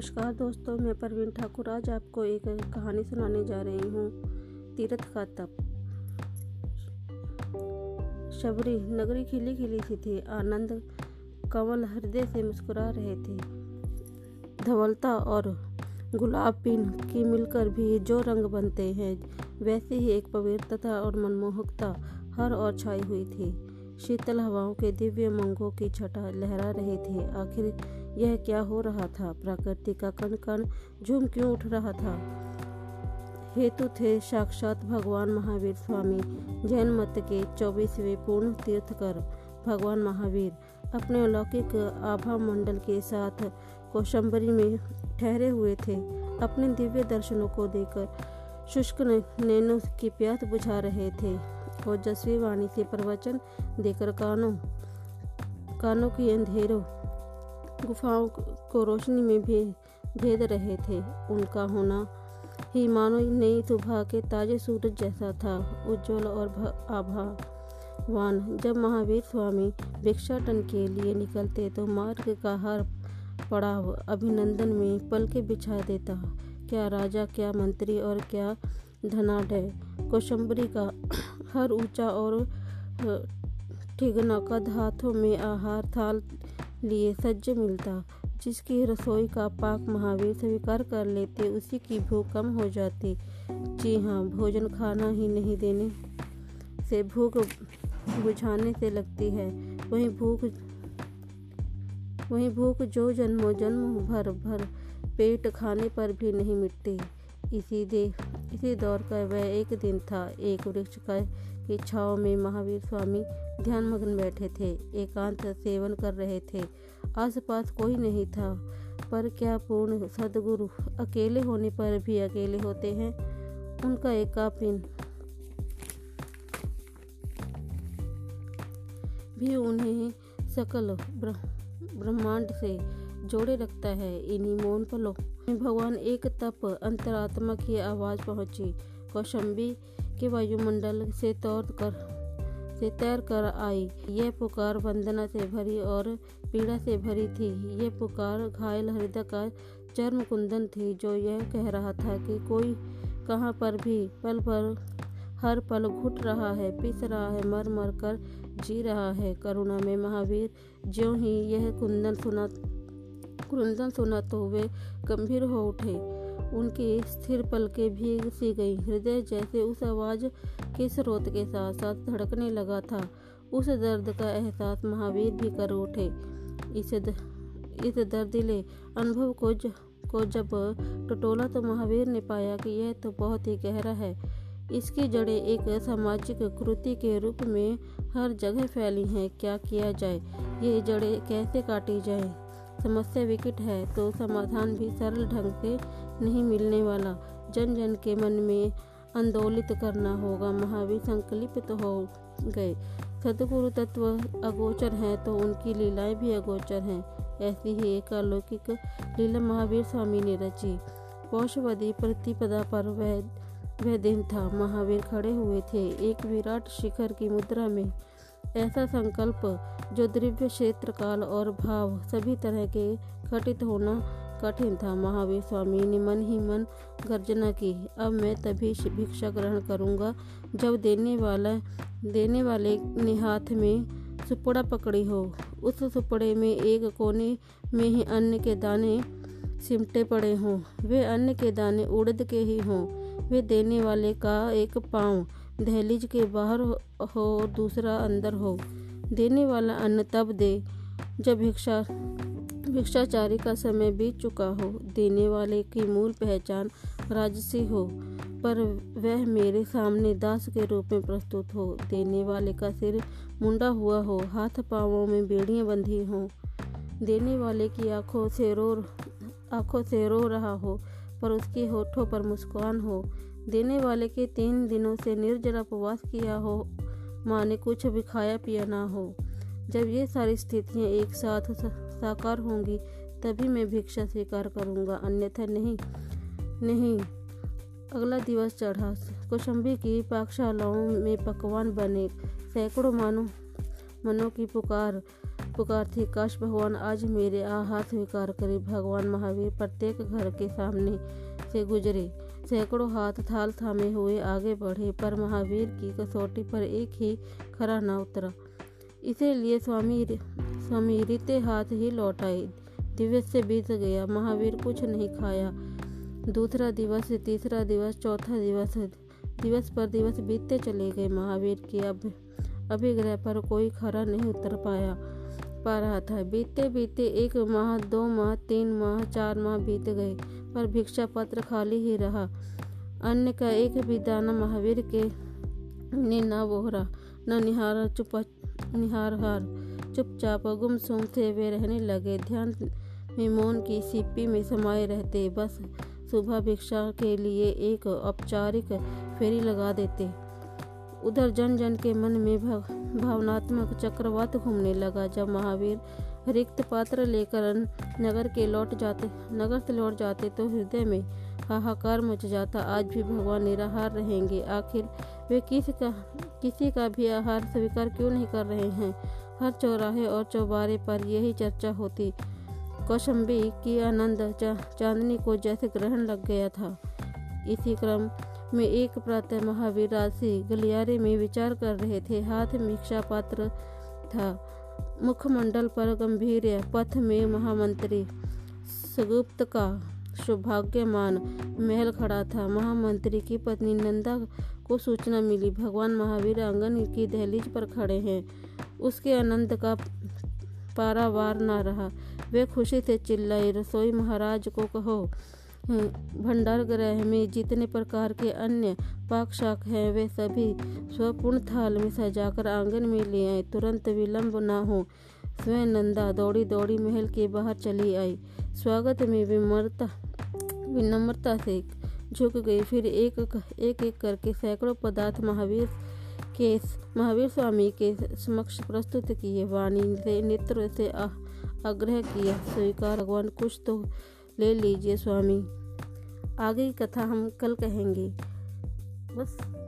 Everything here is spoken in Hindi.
नमस्कार दोस्तों, मैं परवीन ठाकुर आज आपको एक कहानी सुनाने जा रही हूँ, तीर्थ का तप। शबरी नगरी खिली खिली सी थी, आनंद कमल हृदय से मुस्कुरा रहे थे। धवलता और गुलाब पिन की मिलकर भी जो रंग बनते हैं, वैसे ही एक पवित्रता और मनमोहकता हर और छाई हुई थी। शीतल हवाओं के दिव्य मंगों की छटा लहरा रही थी, आखिर यह क्या हो रहा था? प्रकृति का कण कण झूम क्यों उठ रहा था? हेतु थे साक्षात भगवान महावीर स्वामी जैन मत के चौबीसवें पूर्ण तीर्थकर। भगवान महावीर अपने अलौकिक आभा मंडल के साथ कौशंबरी में ठहरे हुए थे। अपने दिव्य दर्शनों को देकर शुष्क नैनो की प्यास बुझा रहे थे और जसवी वाणी से प्रवचन देकर कानों कानों की अंधेरों गुफाओं को रोशनी में भी भेद रहे थे। उनका होना ही मानो नई सुबह के ताजे सूरज जैसा था। उज्जवल और आभावान। जब महावीर स्वामी भिक्षाटन के लिए निकलते तो मार्ग का हर पड़ाव अभिनंदन में पल के बिछा देता। क्या राजा, क्या मंत्री और क्या धनाढ़ कौशंबरी का हर ऊँचा और ठिगना कद हाथों में आहार, थाल लिए सज्ज मिलता। जिसकी रसोई का पाक महावीर स्वीकार कर लेते, उसी की भूख कम हो जाती। जी हाँ भोजन खाना ही नहीं देने से भूख बुझाने से लगती है। वही भूख वही भूख जो जन्मों जन्म भर भर पेट खाने पर भी नहीं मिटती। इसी दे इसी दौर का वह एक दिन था। एक वृक्ष का की छाव में महावीर स्वामी ध्यान मग्न बैठे थे। एकांत सेवन कर रहे थे। आसपास कोई नहीं था। पर क्या पूर्ण सदगुरु अकेले होने पर भी अकेले होते हैं? उनका एक पिन भी उन्हें सकल ब्रह्मांड से जोड़े रखता है। इन्हीं मौन पलों भगवान एक तप अंतरात्मा की आवाज़ पहुँची। कौशंबी के वायुमंडल से तौर कर, से तैर कर आई। यह पुकार वंदना से भरी और पीड़ा से भरी थी। यह पुकार घायल हृदय का चर्म कुंदन थी, जो यह कह रहा था कि कोई कहाँ पर भी पल पर हर पल घुट रहा है, पिस रहा है, मर मर कर जी रहा है। करुणा में महावीर ज्यों ही यह कुंदन सुना कुंदन सुना तो वे गंभीर हो उठे। उनकी स्थिर पलके भीग सी गई। हृदय जैसे उस आवाज़ के स्रोत के साथ साथ धड़कने लगा था। उस दर्द का एहसास महावीर भी कर उठे। इस द, इस दर्दिले अनुभव को ज, को जब टटोला तो महावीर ने पाया कि यह तो बहुत ही गहरा है। इसकी जड़ें एक सामाजिक कृति के रूप में हर जगह फैली हैं। क्या किया जाए? ये जड़ें कैसे काटी जाए? समस्या विकट है तो समाधान भी सरल ढंग से नहीं मिलने वाला। जन जन के मन में आंदोलित करना होगा, महावीर संकल्पित हो गए। सदगुरु तत्व अगोचर हैं तो उनकी लीलाएँ भी अगोचर हैं। ऐसी ही एक अलौकिक लीला महावीर स्वामी ने रची। पौषवदी प्रतिपदा पर वह वह दिन था। महावीर खड़े हुए थे। एक विराट शिखर की मुद्रा में ऐसा संकल्प जो द्रव्य क्षेत्र काल और भाव सभी तरह के घटित होना कठिन था। महावीर स्वामी ने मन ही मन गर्जना की, अब मैं तभी भिक्षा ग्रहण करूँगा। जब देने वाला, देने वाले ने हाथ में सुपड़ा पकड़ी हो, उस सुपड़े में एक कोने में ही अन्न के दाने सिमटे पड़े हों। वे अन्न के दाने उड़द के ही हों। वे देने वाले का एक पाँव दहलीज के बाहर हो और दूसरा अंदर हो। देने वाला अन्न तब दे, जब भिक्षा, भिक्षाचारी का समय बीत चुका हो। देने वाले की मूल पहचान राजसी हो, पर वह मेरे सामने दास के रूप में प्रस्तुत हो। देने वाले का सिर मुंडा हुआ हो, हाथ पाँवों में बेड़ियाँ बंधी हों। देने वाले की आँखों से रो, आँखों से रो रहा हो, पर उसके होठों पर मुस्कान हो। देने वाले के तीन दिनों से निर्जरा उपवास किया हो, माँ ने कुछ भी खाया पिया ना हो। जब ये सारी स्थितियाँ एक साथ साकार होंगी, तभी मैं भिक्षा स्वीकार करूँगा, अन्यथा नहीं नहीं। अगला दिवस चढ़ा। कौशंबी की पाकशालाओं में पकवान बने। सैकड़ों मानो, मनों की पुकार पुकार थी, काश भगवान आज मेरे आहार स्वीकार करे। भगवान महावीर प्रत्येक घर के सामने से गुजरे। सैकड़ों हाथ थाल थामे हुए आगे बढ़े, पर महावीर की कसौटी पर एक ही खरा न उतरा। इसीलिए स्वामी स्वामी रीते हाथ ही लौटाए। दिवस से बीत गया, महावीर कुछ नहीं खाया। दूसरा दिवस, तीसरा दिवस, चौथा दिवस दिवस पर दिवस बीतते चले गए महावीर के अब अभिग्रह पर कोई खरा नहीं उतर पाया, पा रहा था। बीते बीते एक माह, दो माह, तीन माह, चार माह बीत गए। पर भिक्षा पत्र खाली ही रहा। अन्य का एक भी दाना महावीर के ने न बोहरा, न निहार, चुप निहार हार चुपचाप गुमसुम से वे रहने लगे। ध्यान में मौन की सीपी में समाये रहते, बस सुबह भिक्षा के लिए एक औपचारिक फेरी लगा देते। उधर जन जन के मन में भावनात्मक चक्रवात घूमने लगा, जब महावीर रिक्त पात्र लेकर नगर के लौट जाते नगर से लौट जाते तो हृदय में हाहाकार मच जाता। आज भी भगवान निराहार रहेंगे। आखिर वे किसी का किसी का भी आहार स्वीकार क्यों नहीं कर रहे हैं? हर चौराहे और चौबारे पर यही चर्चा होती। कौशंबी की आनंद चा, चांदनी को जैसे ग्रहण लग गया था। इसी क्रम में एक प्रातः महावीर राशि गलियारे में विचार कर रहे थे। हाथ भिक्षा पात्र था। मुखमंडल पर गंभीर पथ में महामंत्री सगुप्त का सौभाग्यमान महल खड़ा था। महामंत्री की पत्नी नंदा को सूचना मिली, भगवान महावीर आँगन की दहलीज पर खड़े हैं। उसके आनंद का पारावार न रहा। वे खुशी से चिल्लाई रसोई महाराज को कहो भंडार ग्रह में जितने प्रकार के अन्य पाक शाक हैं, वे सभी स्वपूर्ण थाल में सजाकर आँगन में ले आए। तुरंत विलंब न हो, स्वयं नंदा दौड़ी दौड़ी महल के बाहर चली आई। स्वागत में विमरता, विनम्रता से झुक गई। फिर एक एक एक करके सैकड़ों पदार्थ महावीर के, महावीर स्वामी के समक्ष प्रस्तुत किए। वाणी से नेत्र से आग्रह किया, स्वीकार। भगवान, कुछ तो ले लीजिए स्वामी। आगे की कथा हम कल कहेंगे। बस।